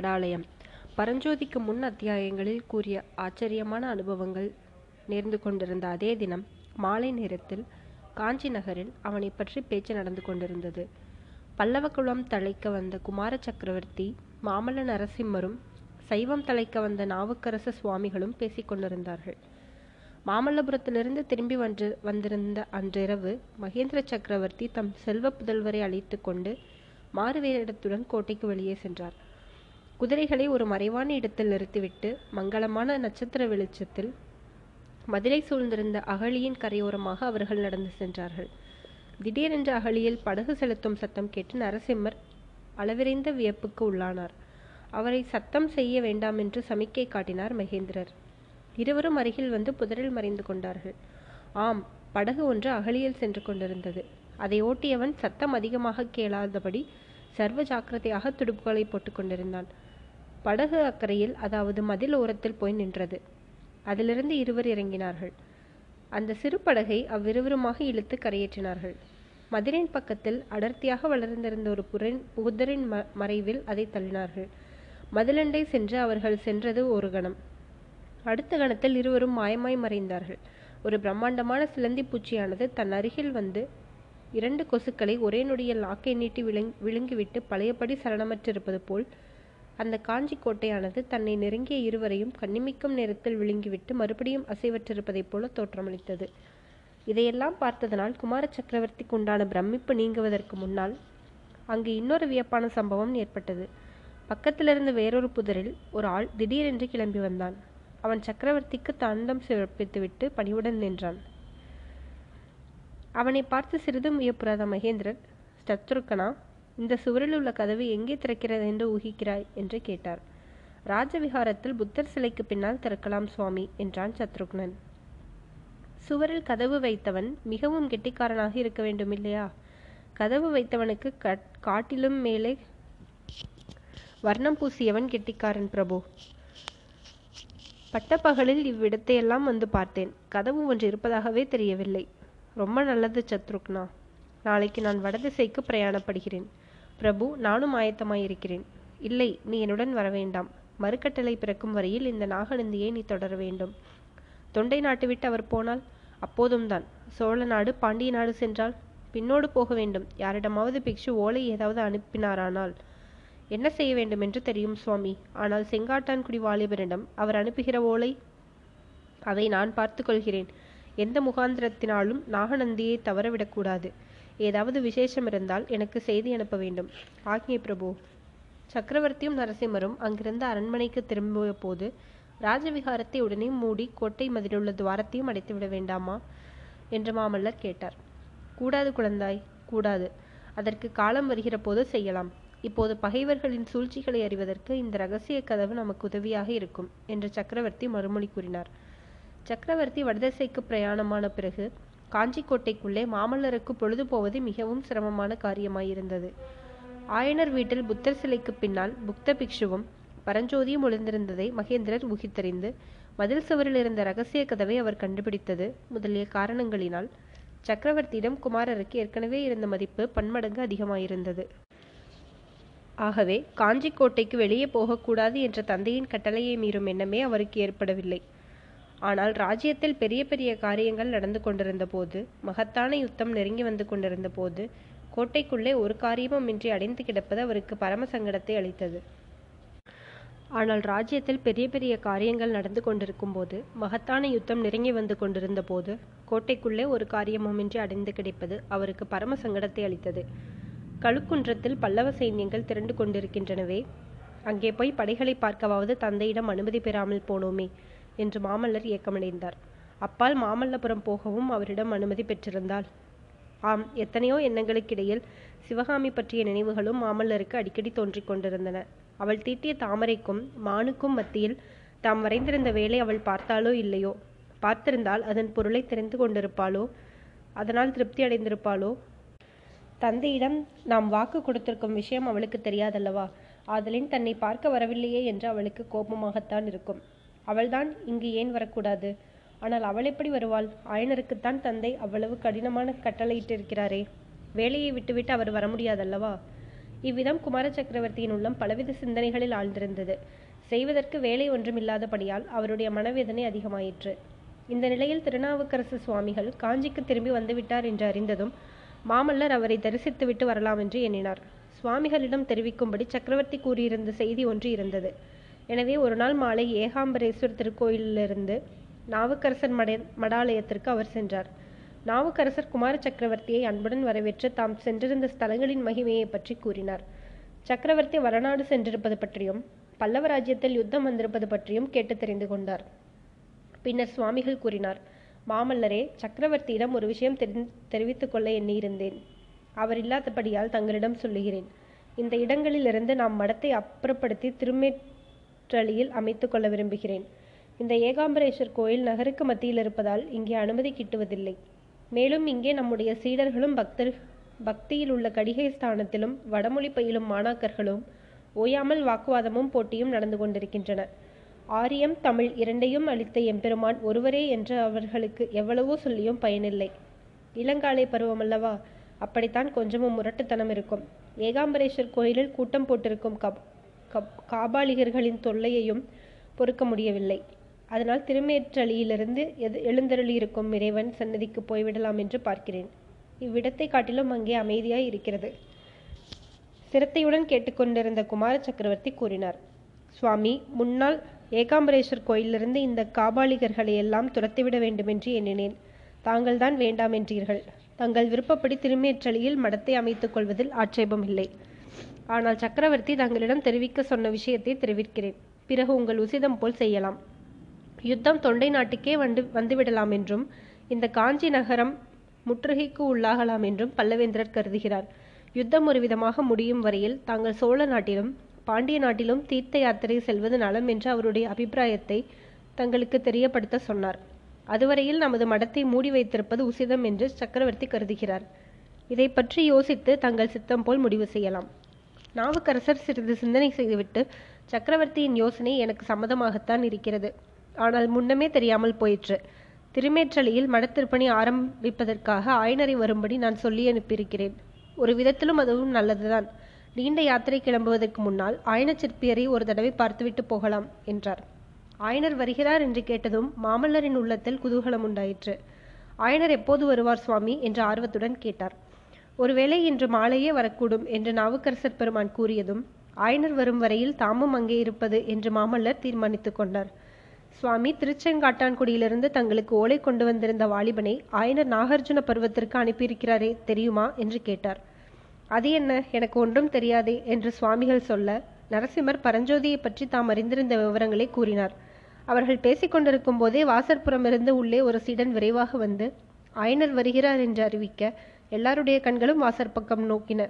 மடாலயம் பரஞ்சோதிக்கு முன் அத்தியாயங்களில் கூறிய ஆச்சரியமான அனுபவங்கள் நேர்ந்து கொண்டிருந்த அதே தினம் மாலை நேரத்தில் காஞ்சி நகரில் அவனை பற்றி பேச்சு நடந்து கொண்டிருந்தது. பல்லவகுலம் தலைக்க வந்த குமார சக்கரவர்த்தி மாமல்ல நரசிம்மரும் சைவம் தலைக்க வந்த நாவுக்கரச சுவாமிகளும் பேசிக் கொண்டிருந்தார்கள். மாமல்லபுரத்திலிருந்து திரும்பி வந்து வந்திருந்த அன்றிரவு மகேந்திர சக்கரவர்த்தி தம் செல்வ புதல்வரை அழைத்து கொண்டு மாறுவேடத்துடன் கோட்டைக்கு வெளியே சென்றார். குதிரைகளை ஒரு மறைவான இடத்தில் நிறுத்திவிட்டு மங்களமான நட்சத்திர வெளிச்சத்தில் மதுரை சூழ்ந்திருந்த அகழியின் கரையோரமாக அவர்கள் நடந்து சென்றார்கள். திடீரென்று அகழியில் படகு செலுத்தும் சத்தம் கேட்டு நரசிம்மர் அளவிறைந்த வியப்புக்கு உள்ளானார். அவரை சத்தம் செய்ய வேண்டாம் என்று சமிக்கை காட்டினார் மகேந்திரர். இருவரும் அருகில் வந்து புதரில் மறைந்து கொண்டார்கள். ஆம் படகு ஒன்று அகழியில் சென்று கொண்டிருந்தது. அதை ஓட்டியவன் சத்தம் அதிகமாக கேளாதபடி சர்வ ஜாக்கிரதையாக துடுப்புகளை போட்டுக் கொண்டிருந்தான். படகு அக்கறையில் அதாவது மதில் ஓரத்தில் போய் நின்றது. அதிலிருந்து இருவர் இறங்கினார்கள். அந்த சிறு படகை அவ்விருவருமாக இழுத்து கரையேற்றினார்கள். மதிலின் பக்கத்தில் அடர்த்தியாக வளர்ந்திருந்த ஒரு புரின் புதரின் ம மறைவில் அதை தள்ளினார்கள். மதிலண்டை சென்று அவர்கள் சென்றது ஒரு கணம். அடுத்த கணத்தில் இருவரும் மாயமாய் மறைந்தார்கள். ஒரு பிரம்மாண்டமான சிலந்தி பூச்சியானது தன் அருகில் வந்து இரண்டு கொசுக்களை ஒரே நொடியில் நாக்கை நீட்டி விழுங் விழுங்கிவிட்டு பழையபடி சரணமற்றிருப்பது போல் அந்த காஞ்சி கோட்டையானது தன்னை நெருங்கிய இருவரையும் கண்ணிமிக்கும் நேரத்தில் விழுங்கிவிட்டு மறுபடியும் அசைவற்றிருப்பதைப் போல தோற்றமளித்தது. இதையெல்லாம் பார்த்ததனால் குமார சக்கரவர்த்திக்கு உண்டான பிரமிப்பு நீங்குவதற்கு முன்னால் அங்கு இன்னொரு வியப்பான சம்பவம் ஏற்பட்டது. பக்கத்திலிருந்து வேறொரு புதரில் ஒரு ஆள் திடீரென்று கிளம்பி வந்தான். அவன் சக்கரவர்த்திக்கு தந்தம் சிறப்பித்துவிட்டு பணிவுடன் நின்றான். அவனை பார்த்து சிறிதும் வியப்புறாத மகேந்திரர் சத்ருக்கனா இந்த சுவரில் உள்ள கதவு எங்கே திறக்கிறது என்று ஊகிக்கிறாய் என்று கேட்டார். ராஜவிகாரத்தில் புத்தர் சிலைக்கு பின்னால் திறக்கலாம் சுவாமி என்றான் சத்ருக்னன். சுவரில் கதவு வைத்தவன் மிகவும் கெட்டிக்காரனாக இருக்க வேண்டும் இல்லையா கதவு வைத்தவனுக்கு காட்டிலும் மேலே வர்ணம் பூசியவன் கெட்டிக்காரன் பிரபு. பட்டப்பகலில் இவ்விடத்தையெல்லாம் வந்து பார்த்தேன். கதவு ஒன்று இருப்பதாகவே தெரியவில்லை. ரொம்ப நல்லது சத்ருக்னா. நாளைக்கு நான் வடதிசைக்கு பிரயாணப்படுகிறேன். பிரபு நானும் ஆயத்தமாயிருக்கிறேன். இல்லை நீ என்னுடன் வரவேண்டாம். மறுக்கட்டளை பிறக்கும் வரையில் இந்த நாகநந்தியை நீ தொடர வேண்டும். தொண்டை நாட்டுவிட்டு அவர் போனால் அப்போதும் தான். சோழ நாடு பாண்டிய நாடு சென்றால் பின்னோடு போக வேண்டும். யாரிடமாவது பிக்ஷு ஓலை ஏதாவது அனுப்பினாரானால் என்ன செய்ய வேண்டும் என்று தெரியும் சுவாமி. ஆனால் செங்காட்டான்குடி வாலிபரிடம் அவர் அனுப்புகிற ஓலை அதை நான் பார்த்து கொள்கிறேன். எந்த முகாந்திரத்தினாலும் நாகநந்தியை தவறவிடக்கூடாது. ஏதாவது விசேஷம் இருந்தால் எனக்கு செய்தி அனுப்ப வேண்டும். ஆக்ஞை பிரபு. சக்கரவர்த்தியும் நரசிம்மரும் அங்கிருந்த அரண்மனைக்கு திரும்பிய போது ராஜவிகாரத்தை உடனே மூடி கோட்டை மதிலுள்ள துவாரத்தையும் அடைத்துவிட வேண்டாமா? என்று மாமல்லர் கேட்டார். கூடாது குழந்தாய் கூடாது. அதற்கு காலம் வருகிற போது செய்யலாம். இப்போது பகைவர்களின் சூழ்ச்சிகளை அறிவதற்கு இந்த ரகசிய கதவு நமக்கு உதவியாக இருக்கும் என்று சக்கரவர்த்தி மறுமொழி கூறினார். சக்கரவர்த்தி வடதிசைக்கு பிரயாணமான பிறகு காஞ்சிக்கோட்டைக்குள்ளே மாமல்லருக்கு பொழுது போவது மிகவும் சிரமமான காரியமாயிருந்தது. ஆயனர் வீட்டில் புத்தர் சிலைக்கு பின்னால் புக்த பிக்ஷுவும் பரஞ்சோதியும் ஒளிந்திருந்ததை மகேந்திரர் ஊகித்தறிந்து மதில் சுவரில் இருந்த ரகசிய கதவை அவர் கண்டுபிடித்தது முதலிய காரணங்களினால் சக்கரவர்த்தியிடம் குமாரருக்கு ஏற்கனவே இருந்த மதிப்பு பன்மடங்கு அதிகமாயிருந்தது. ஆகவே காஞ்சிக்கோட்டைக்கு வெளியே போகக்கூடாது என்ற தந்தையின் கட்டளையை மீறும் எண்ணமே அவருக்கு ஏற்படவில்லை. ஆனால் ராஜ்யத்தில் பெரிய பெரிய காரியங்கள் நடந்து கொண்டிருந்த போது மகத்தான யுத்தம் நெருங்கி வந்து கொண்டிருந்த போது கோட்டைக்குள்ளே ஒரு காரியமும் இன்றி அடைந்து கிடப்பது அவருக்கு பரம சங்கடத்தை அளித்தது. ஆனால் ராஜ்யத்தில் பெரிய பெரிய காரியங்கள் நடந்து கொண்டிருக்கும் போது மகத்தான யுத்தம் நெருங்கி வந்து கொண்டிருந்த போது கோட்டைக்குள்ளே ஒரு காரியமுமின்றி அடைந்து கிடைப்பது அவருக்கு பரம சங்கடத்தை அளித்தது. கழுக்குன்றத்தில் பல்லவ சைன்யங்கள் திரண்டு கொண்டிருக்கின்றனவே அங்கே போய் படைகளை பார்க்கவாவது தந்தையிடம் அனுமதி பெறாமல் போனோமே என்று மாமல்லர் ஏக்கமடைந்தார். அப்பால் மாமல்லபுரம் போகவும் அவரிடம் அனுமதி பெற்றிருந்தாள். ஆம் எத்தனையோ எண்ணங்களுக்கிடையில் சிவகாமி பற்றிய நினைவுகளும் மாமல்லருக்கு அடிக்கடி தோன்றிக் கொண்டிருந்தன. அவள் தீட்டிய தாமரைக்கும் மானுக்கும் மத்தியில் தாம் வரைந்திருந்த வேலை அவள் பார்த்தாலோ இல்லையோ? பார்த்திருந்தால் அதன் பொருளை தெரிந்து கொண்டிருப்பாளோ? அதனால் திருப்தி அடைந்திருப்பாளோ? தந்தையிடம் நாம் வாக்கு கொடுத்திருக்கும் விஷயம் அவளுக்கு தெரியாதல்லவா? ஆதலின் தன்னை பார்க்க வரவில்லையே என்று அவளுக்கு கோபமாகத்தான் இருக்கும். அவள்தான் இங்கு ஏன் வரக்கூடாது? ஆனால் அவள் எப்படி வருவாள்? ஆயனருக்குத்தான் தந்தை அவ்வளவு கடினமான கட்டளையிட்டிருக்கிறாரே. வேலையை விட்டுவிட்டு அவர் வர முடியாதல்லவா இவ்விதம் குமார சக்கரவர்த்தியின் உள்ளம் பலவித சிந்தனைகளில் ஆழ்ந்திருந்தது. செய்வதற்கு வேலை ஒன்றுமில்லாதபடியால் அவருடைய மனவேதனை அதிகமாயிற்று. இந்த நிலையில் திருநாவுக்கரசு சுவாமிகள் காஞ்சிக்கு திரும்பி வந்துவிட்டார் என்று அறிந்ததும் மாமல்லர் அவரை தரிசித்துவிட்டு வரலாம் என்று எண்ணினார். சுவாமிகளிடம் தெரிவிக்கும்படி சக்கரவர்த்தி கூறியிருந்த செய்தி ஒன்று இருந்தது. எனவே ஒரு நாள் மாலை ஏகாம்பரேஸ்வர் திருக்கோயிலிலிருந்து நாவுக்கரசர் மட மடாலயத்திற்கு அவர் சென்றார். நாவுக்கரசர் குமார சக்கரவர்த்தியை அன்புடன் வரவேற்று தாம் சென்றிருந்த ஸ்தலங்களின் மகிமையை பற்றி கூறினார். சக்கரவர்த்தி வரநாடு சென்றிருப்பது பற்றியும் பல்லவ ராஜ்யத்தில் யுத்தம் வந்திருப்பது பற்றியும் கேட்டு தெரிந்து கொண்டார். பின்னர் சுவாமிகள் கூறினார் மாமல்லரே சக்கரவர்த்தியிடம் ஒரு விஷயம் தெரி தெரிவித்துக் கொள்ள எண்ணியிருந்தேன். அவர் இல்லாதபடியால் தங்களிடம் சொல்லுகிறேன். இந்த இடங்களிலிருந்து நாம் மடத்தை அப்புறப்படுத்தி திருமே சுற்றளியில் அமைத்து கொள்ள விரும்புகிறேன். இந்த ஏகாம்பரேஸ்வர் கோயில் நகருக்கு மத்தியில் இருப்பதால் இங்கே அனுமதி கிட்டுவதில்லை. மேலும் இங்கே நம்முடைய சீடர்களும் பக்தர் பக்தியில் உள்ள கடிகை ஸ்தானத்திலும் வடமொழி பயிலும் மாணாக்கர்களும் ஓயாமல் வாக்குவாதமும் போட்டியும் நடந்து கொண்டிருக்கின்றன. ஆரியம் தமிழ் இரண்டையும் அளித்த எம்பெருமான் ஒருவரே என்று அவர்களுக்கு எவ்வளவோ சொல்லியும் பயனில்லை. இளங்காலை பருவம் அல்லவா? அப்படித்தான் கொஞ்சமும் முரட்டுத்தனம் இருக்கும். ஏகாம்பரேஸ்வர் கோயிலில் கூட்டம் போட்டிருக்கும் கப் காபாலிகர்களின் தொல்லையையும் பொறுக்க முடியவில்லை. அதனால் திருமேற்றளியிலிருந்து எது எழுந்தருளியிருக்கும் இறைவன் சன்னதிக்கு போய்விடலாம் என்று பார்க்கிறேன். இவ்விடத்தை காட்டிலும் அங்கே அமைதியாய் இருக்கிறது. சிரத்தையுடன் கேட்டுக்கொண்டிருந்த குமார சக்கரவர்த்தி கூறினார் சுவாமி முன்னால் ஏகாம்பரேஸ்வர் கோயிலிருந்து இந்த காபாலிகர்களை எல்லாம் துரத்திவிட வேண்டுமென்று எண்ணினேன். தாங்கள்தான் வேண்டாம் என்றீர்கள். தங்கள் விருப்பப்படி திருமேற்றளியில் மடத்தை அமைத்துக் கொள்வதில் ஆட்சேபம் இல்லை. ஆனால் சக்கரவர்த்தி தங்களிடம் தெரிவிக்க சொன்ன விஷயத்தை தெரிவிக்கிறேன். பிறகு உங்கள் உசிதம் போல் செய்யலாம். யுத்தம் தொண்டை நாட்டுக்கே வந்து வந்துவிடலாம் என்றும் இந்த காஞ்சி நகரம் முற்றுகைக்கு உள்ளாகலாம் என்றும் பல்லவேந்திரர் கருதுகிறார். யுத்தம் ஒரு விதமாக முடியும் வரையில் தாங்கள் சோழ நாட்டிலும் பாண்டிய நாட்டிலும் தீர்த்த யாத்திரை செல்வது நலம் என்ற அவருடைய அபிப்பிராயத்தை தங்களுக்கு தெரியப்படுத்த சொன்னார். அதுவரையில் நமது மடத்தை மூடி வைத்திருப்பது உசிதம் என்று சக்கரவர்த்தி கருதுகிறார். இதை பற்றி யோசித்து தங்கள் சித்தம் போல் முடிவு செய்யலாம். நாவுக்கரசர் சிறிது சிந்தனை செய்துவிட்டு சக்கரவர்த்தியின் யோசனை எனக்கு சம்மதமாகத்தான் இருக்கிறது. ஆனால் முன்னமே தெரியாமல் போயிற்று. திருமேற்றலியில் மடத்திருப்பணி ஆரம்பிப்பதற்காக ஆயனரை வரும்படி நான் சொல்லி அனுப்பியிருக்கிறேன். ஒரு விதத்திலும் அதுவும் நல்லதுதான். நீண்ட யாத்திரை கிளம்புவதற்கு முன்னால் ஆயன சிற்பியரை ஒரு தடவை பார்த்துவிட்டு போகலாம் என்றார். ஆயனர் வருகிறார் என்று கேட்டதும் மாமல்லரின் உள்ளத்தில் குதூகலம் உண்டாயிற்று. ஆயனர் எப்போது வருவார் சுவாமி? என்று ஆர்வத்துடன் கேட்டார். ஒருவேளை இன்று மாலையே வரக்கூடும் என்று நாவுக்கரசர் பெருமான் கூறியதும் ஆயனர் வரும் வரையில் தாமும் அங்கே இருப்பது என்று மாமல்லர் தீர்மானித்துக் கொண்டார். சுவாமி திருச்செங்காட்டான்குடியிலிருந்து தங்களுக்கு ஓலை கொண்டு வந்திருந்த வாலிபனை ஆயனர் நாகார்ஜுன பருவத்திற்கு அனுப்பியிருக்கிறாரே தெரியுமா என்று கேட்டார். அது என்ன எனக்கு ஒன்றும் தெரியாதே என்று சுவாமிகள் சொல்ல நரசிம்மர் பரஞ்சோதியை பற்றி தாம் அறிந்திருந்த விவரங்களை கூறினார். அவர்கள் பேசிக்கொண்டிருக்கும் போதே வாசற்புறமிருந்து உள்ளே ஒரு சீடன் விரைவாக வந்து ஆயனர் வருகிறார் என்று அறிவிக்க எல்லாருடைய கண்களும் வாசற்பக்கம் நோக்கின.